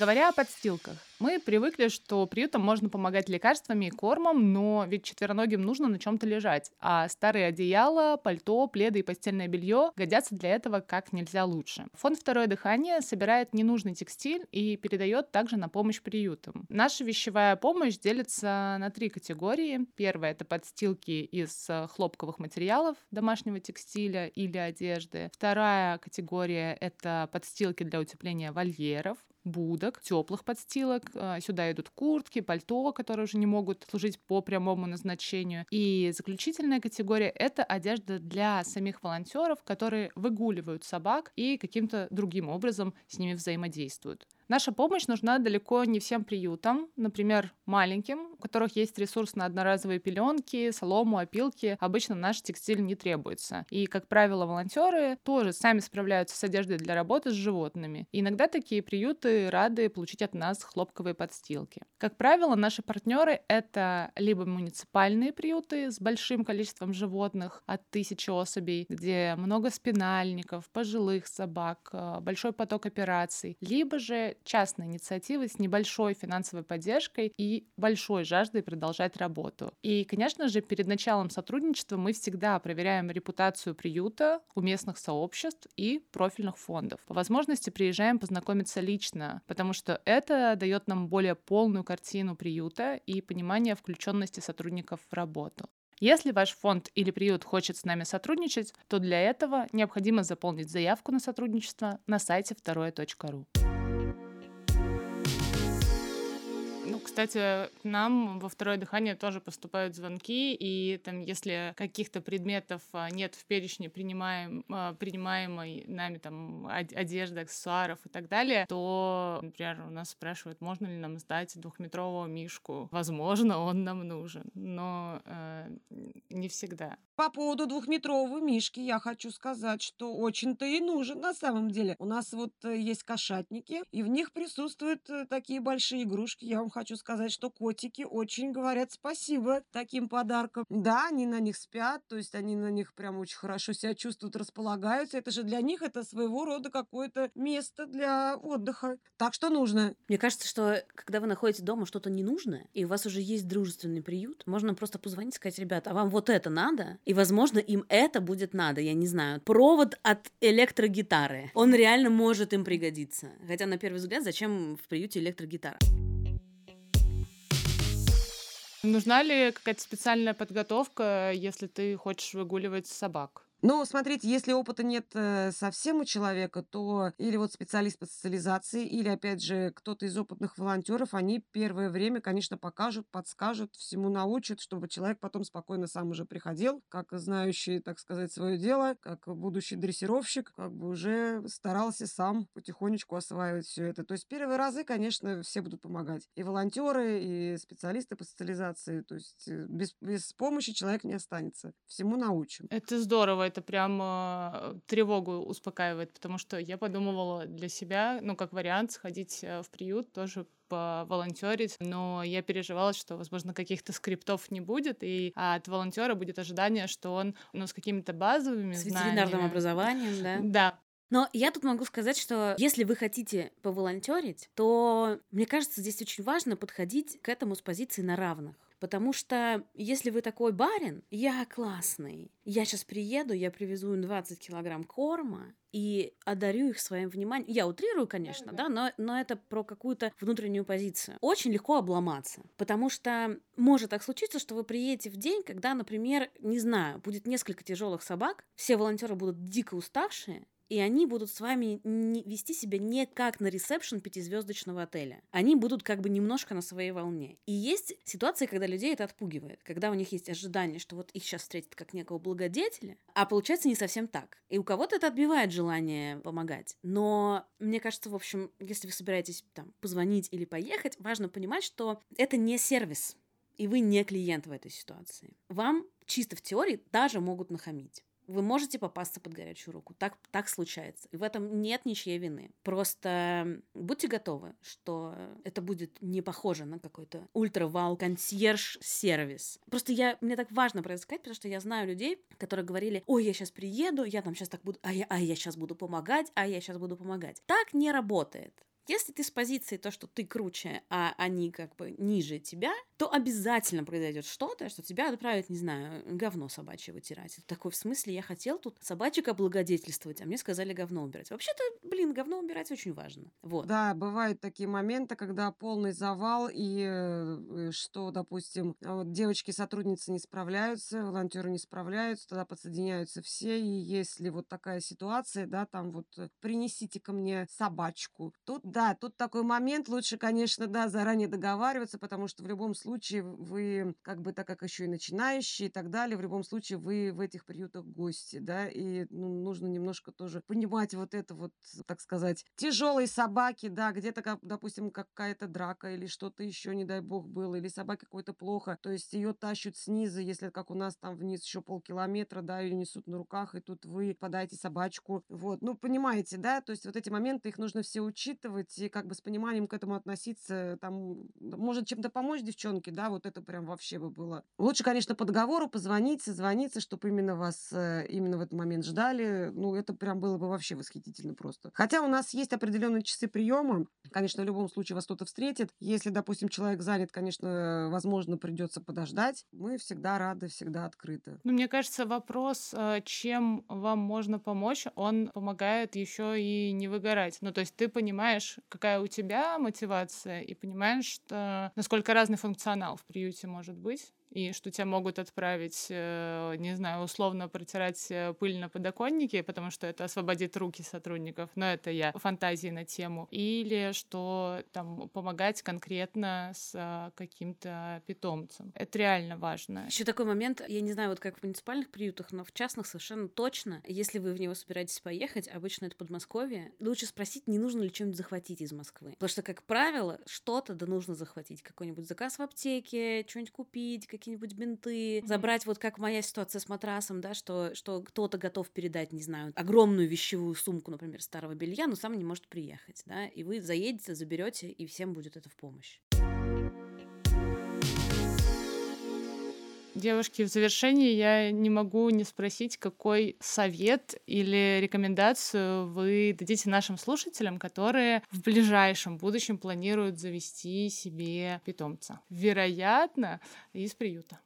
Говоря о подстилках, мы привыкли, что приютам можно помогать лекарствами и кормом, но ведь четвероногим нужно на чем-то лежать, а старые одеяла, пальто, пледы и постельное белье годятся для этого как нельзя лучше. Фонд «Второе дыхание» собирает ненужный текстиль и передает также на помощь приютам. Наша вещевая помощь делится на три категории. Первая — это подстилки из хлопковых материалов, домашнего текстиля или одежды. Вторая категория — это подстилки для утепления вольеров будок, теплых подстилок. А, сюда идут куртки, пальто, которые уже не могут служить по прямому назначению. И заключительная категория — это одежда для самих волонтеров, которые выгуливают собак и каким-то другим образом с ними взаимодействуют. Наша помощь нужна далеко не всем приютам, например, маленьким, у которых есть ресурс на одноразовые пеленки, солому, опилки. Обычно наш текстиль не требуется. И, как правило, волонтеры тоже сами справляются с одеждой для работы с животными. И иногда такие приюты рады получить от нас хлопковые подстилки. Как правило, наши партнеры — это либо муниципальные приюты с большим количеством животных от тысячи особей, где много спинальников, пожилых собак, э, большой поток операций, либо же частные инициативы с небольшой финансовой поддержкой и большой жаждой продолжать работу. И, конечно же, перед началом сотрудничества мы всегда проверяем репутацию приюта у местных сообществ и профильных фондов. По возможности приезжаем познакомиться лично, потому что это дает нам более полную картину приюта и понимание включенности сотрудников в работу. Если ваш фонд или приют хочет с нами сотрудничать, то для этого необходимо заполнить заявку на сотрудничество на сайте второе.ру. Кстати, к нам во второе дыхание тоже поступают звонки, и там, если каких-то предметов а, нет в перечне принимаем, а, принимаемой нами там одежды, аксессуаров и так далее, то, например, у нас спрашивают, можно ли нам сдать двухметрового мишку. Возможно, он нам нужен, но э, не всегда. По поводу двухметрового мишки я хочу сказать, что очень-то и нужен на самом деле. У нас вот э, есть кошатники, и в них присутствуют э, такие большие игрушки. Я вам хочу сказать, что котики очень говорят спасибо таким подаркам. Да, они на них спят, то есть они на них прям очень хорошо себя чувствуют, располагаются. Это же для них это своего рода какое-то место для отдыха. Так что нужно. Мне кажется, что когда вы находите дома что-то ненужное, и у вас уже есть дружественный приют, можно просто позвонить и сказать, ребят, а вам вот это надо? И, возможно, им это будет надо, я не знаю. Провод от электрогитары. Он реально может им пригодиться. Хотя, на первый взгляд, зачем в приюте электрогитара? Нужна ли какая-то специальная подготовка, если ты хочешь выгуливать собак? Ну, смотрите, если опыта нет э, совсем у человека, то или вот специалист по социализации, или, опять же, кто-то из опытных волонтеров, они первое время, конечно, покажут, подскажут, всему научат, чтобы человек потом спокойно сам уже приходил, как знающий, так сказать, свое дело, как будущий дрессировщик, как бы уже старался сам потихонечку осваивать все это. То есть первые разы, конечно, все будут помогать. И волонтеры, и специалисты по социализации. То есть э, без, без помощи человек не останется. Всему научим. Это здорово это прям э, тревогу успокаивает, потому что я подумывала для себя, ну, как вариант, сходить э, в приют, тоже поволонтерить, но я переживала, что, возможно, каких-то скриптов не будет, и от волонтера будет ожидание, что он, ну, с какими-то базовыми с знаниями. ветеринарным образованием, да? Да, но я тут могу сказать, что если вы хотите поволонтерить, то мне кажется, здесь очень важно подходить к этому с позиции на равных. Потому что если вы такой барин, я классный, я сейчас приеду, я привезу им 20 килограмм корма и одарю их своим вниманием. Я утрирую, конечно, да, но, но это про какую-то внутреннюю позицию. Очень легко обломаться, потому что может так случиться, что вы приедете в день, когда, например, не знаю, будет несколько тяжелых собак, все волонтеры будут дико уставшие, и они будут с вами не, вести себя не как на ресепшн пятизвездочного отеля. Они будут как бы немножко на своей волне. И есть ситуации, когда людей это отпугивает, когда у них есть ожидание, что вот их сейчас встретят как некого благодетеля, а получается не совсем так. И у кого-то это отбивает желание помогать. Но мне кажется, в общем, если вы собираетесь там позвонить или поехать, важно понимать, что это не сервис, и вы не клиент в этой ситуации. Вам чисто в теории даже могут нахамить вы можете попасться под горячую руку. Так, так случается. И в этом нет ничьей вины. Просто будьте готовы, что это будет не похоже на какой-то ультра-вау консьерж-сервис. Просто я, мне так важно про это сказать, потому что я знаю людей, которые говорили, ой, я сейчас приеду, я там сейчас так буду, а я, а я сейчас буду помогать, а я сейчас буду помогать. Так не работает. Если ты с позиции то, что ты круче, а они как бы ниже тебя, то обязательно произойдет что-то, что тебя отправят, не знаю, говно собачье вытирать. Это такой в смысле, я хотел тут собачек облагодетельствовать, а мне сказали говно убирать. Вообще-то, блин, говно убирать очень важно. Вот. Да, бывают такие моменты, когда полный завал, и э, что, допустим, вот девочки-сотрудницы не справляются, волонтеры не справляются, тогда подсоединяются все, и если вот такая ситуация, да, там вот э, принесите ко мне собачку, тут да, тут такой момент, лучше, конечно, да, заранее договариваться, потому что в любом случае вы, как бы, так как еще и начинающие и так далее, в любом случае вы в этих приютах гости, да, и ну, нужно немножко тоже понимать вот это вот, так сказать, тяжелые собаки, да, где-то, допустим, какая-то драка или что-то еще, не дай бог, было, или собаке какой-то плохо, то есть ее тащут снизу, если как у нас там вниз еще полкилометра, да, ее несут на руках, и тут вы подаете собачку, вот, ну, понимаете, да, то есть вот эти моменты, их нужно все учитывать, разговаривать и как бы с пониманием к этому относиться, там, может чем-то помочь девчонке, да, вот это прям вообще бы было. Лучше, конечно, по договору позвонить, созвониться, чтобы именно вас э, именно в этот момент ждали. Ну, это прям было бы вообще восхитительно просто. Хотя у нас есть определенные часы приема. Конечно, в любом случае вас кто-то встретит. Если, допустим, человек занят, конечно, возможно, придется подождать. Мы всегда рады, всегда открыты. Ну, мне кажется, вопрос, э, чем вам можно помочь, он помогает еще и не выгорать. Ну, то есть ты понимаешь, какая у тебя мотивация, и понимаешь, что насколько разный функционал в приюте может быть и что тебя могут отправить, э, не знаю, условно протирать э, пыль на подоконнике, потому что это освободит руки сотрудников, но это я фантазии на тему, или что там помогать конкретно с э, каким-то питомцем. Это реально важно. Еще такой момент, я не знаю, вот как в муниципальных приютах, но в частных совершенно точно, если вы в него собираетесь поехать, обычно это Подмосковье, лучше спросить, не нужно ли что-нибудь захватить из Москвы. Потому что, как правило, что-то да нужно захватить. Какой-нибудь заказ в аптеке, что-нибудь купить, какие-нибудь бинты, забрать вот как моя ситуация с матрасом, да, что, что кто-то готов передать, не знаю, огромную вещевую сумку, например, старого белья, но сам не может приехать, да, и вы заедете, заберете, и всем будет это в помощь. Девушки, в завершении я не могу не спросить, какой совет или рекомендацию вы дадите нашим слушателям, которые в ближайшем будущем планируют завести себе питомца. Вероятно, из приюта.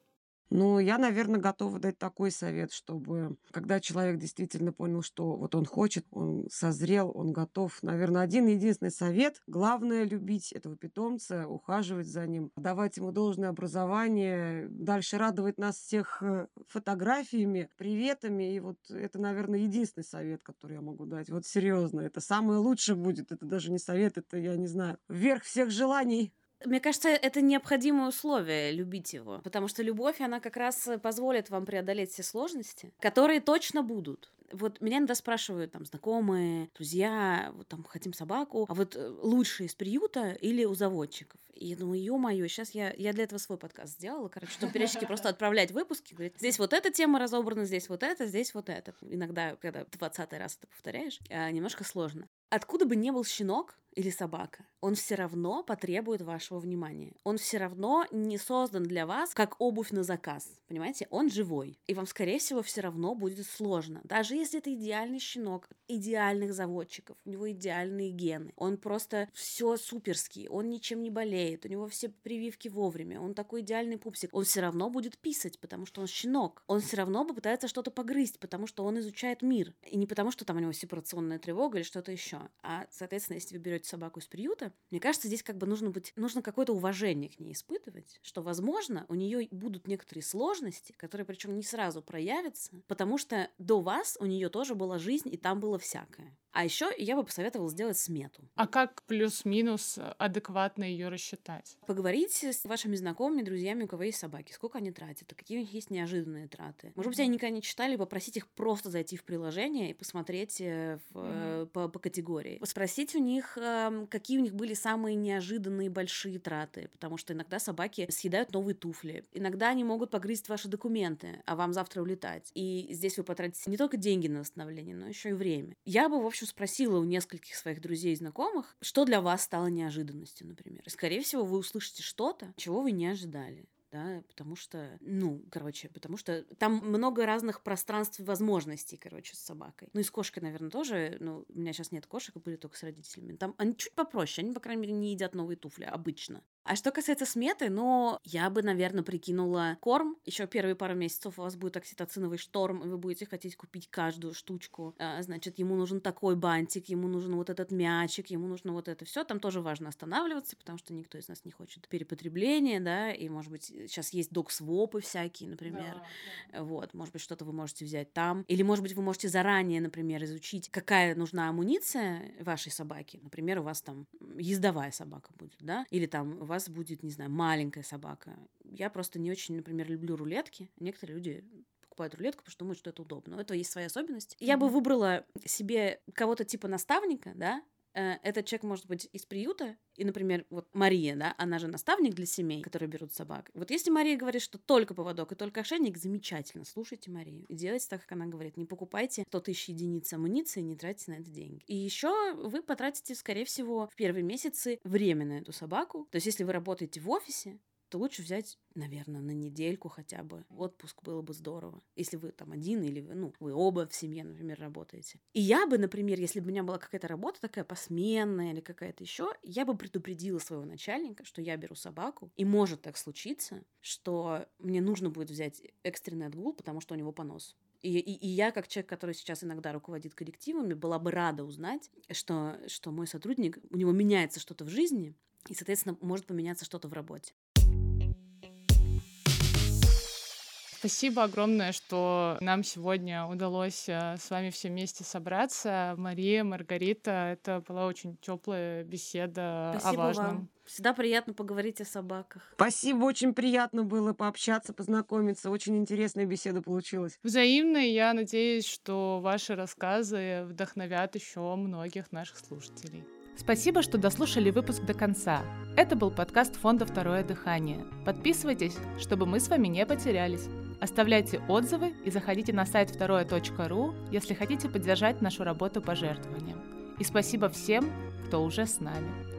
Ну, я, наверное, готова дать такой совет, чтобы, когда человек действительно понял, что вот он хочет, он созрел, он готов, наверное, один единственный совет. Главное любить этого питомца, ухаживать за ним, давать ему должное образование, дальше радовать нас всех э, фотографиями, приветами. И вот это, наверное, единственный совет, который я могу дать. Вот серьезно, это самое лучшее будет. Это даже не совет, это, я не знаю, верх всех желаний. Мне кажется, это необходимое условие любить его, потому что любовь, она как раз позволит вам преодолеть все сложности, которые точно будут. Вот меня иногда спрашивают там знакомые, друзья, вот там хотим собаку, а вот э, лучше из приюта или у заводчиков? И я думаю, ё-моё, сейчас я, я для этого свой подкаст сделала, короче, чтобы периодически просто отправлять выпуски, говорить, здесь вот эта тема разобрана, здесь вот это, здесь вот это. Иногда, когда двадцатый раз это повторяешь, э, немножко сложно. Откуда бы не был щенок или собака, он все равно потребует вашего внимания. Он все равно не создан для вас как обувь на заказ. Понимаете? Он живой. И вам, скорее всего, все равно будет сложно. Даже если это идеальный щенок, идеальных заводчиков, у него идеальные гены. Он просто все суперский, он ничем не болеет, у него все прививки вовремя, он такой идеальный пупсик. Он все равно будет писать, потому что он щенок. Он все равно попытается что-то погрызть, потому что он изучает мир. И не потому, что там у него сепарационная тревога или что-то еще. А, соответственно, если вы берете собаку из приюта, мне кажется, здесь как бы нужно быть, нужно какое-то уважение к ней испытывать, что, возможно, у нее будут некоторые сложности, которые причем не сразу проявятся, потому что до вас у нее тоже была жизнь, и там было всякое. А еще я бы посоветовала сделать смету. А как плюс-минус адекватно ее рассчитать? Поговорите с вашими знакомыми, друзьями, у кого есть собаки, сколько они тратят, а какие у них есть неожиданные траты. Может быть, они никогда не читали, попросить их просто зайти в приложение и посмотреть э, в, mm-hmm. по, по категории. Спросить у них, эм, какие у них были самые неожиданные большие траты, потому что иногда собаки съедают новые туфли, иногда они могут погрызть ваши документы, а вам завтра улетать. И здесь вы потратите не только деньги на восстановление, но еще и время. Я бы, в общем, спросила у нескольких своих друзей и знакомых, что для вас стало неожиданностью, например. И, скорее всего, вы услышите что-то, чего вы не ожидали да, потому что, ну, короче, потому что там много разных пространств и возможностей, короче, с собакой. Ну и с кошкой, наверное, тоже, ну, у меня сейчас нет кошек, были только с родителями. Там они чуть попроще, они, по крайней мере, не едят новые туфли обычно. А что касается сметы, ну, я бы, наверное, прикинула корм. Еще первые пару месяцев у вас будет окситоциновый шторм, и вы будете хотеть купить каждую штучку. А, значит, ему нужен такой бантик, ему нужен вот этот мячик, ему нужно вот это все. Там тоже важно останавливаться, потому что никто из нас не хочет перепотребления, да, и, может быть, сейчас есть док-свопы всякие, например. Да, да. Вот, может быть, что-то вы можете взять там. Или, может быть, вы можете заранее, например, изучить, какая нужна амуниция вашей собаки. Например, у вас там ездовая собака будет, да, или там вас будет, не знаю, маленькая собака. Я просто не очень, например, люблю рулетки. Некоторые люди покупают рулетку, потому что думают, что это удобно. У этого есть своя особенность. Я бы выбрала себе кого-то типа наставника, да, этот человек может быть из приюта, и, например, вот Мария, да, она же наставник для семей, которые берут собак. Вот если Мария говорит, что только поводок и только ошейник, замечательно, слушайте Марию и делайте так, как она говорит. Не покупайте 100 тысяч единиц амуниции, не тратьте на это деньги. И еще вы потратите, скорее всего, в первые месяцы время на эту собаку. То есть, если вы работаете в офисе, то лучше взять, наверное, на недельку хотя бы. Отпуск было бы здорово. Если вы там один или ну, вы оба в семье, например, работаете. И я бы, например, если бы у меня была какая-то работа такая посменная или какая-то еще, я бы предупредила своего начальника, что я беру собаку. И может так случиться, что мне нужно будет взять экстренный отгул, потому что у него понос. И, и, и я, как человек, который сейчас иногда руководит коллективами, была бы рада узнать, что, что мой сотрудник, у него меняется что-то в жизни, и, соответственно, может поменяться что-то в работе. Спасибо огромное, что нам сегодня удалось э, с вами все вместе собраться. Мария, Маргарита, это была очень теплая беседа Спасибо о важном. Вам. Всегда приятно поговорить о собаках. Спасибо, очень приятно было пообщаться, познакомиться. Очень интересная беседа получилась. Взаимно, и я надеюсь, что ваши рассказы вдохновят еще многих наших слушателей. Спасибо, что дослушали выпуск до конца. Это был подкаст фонда «Второе дыхание». Подписывайтесь, чтобы мы с вами не потерялись. Оставляйте отзывы и заходите на сайт второе.ру, если хотите поддержать нашу работу пожертвованием. И спасибо всем, кто уже с нами.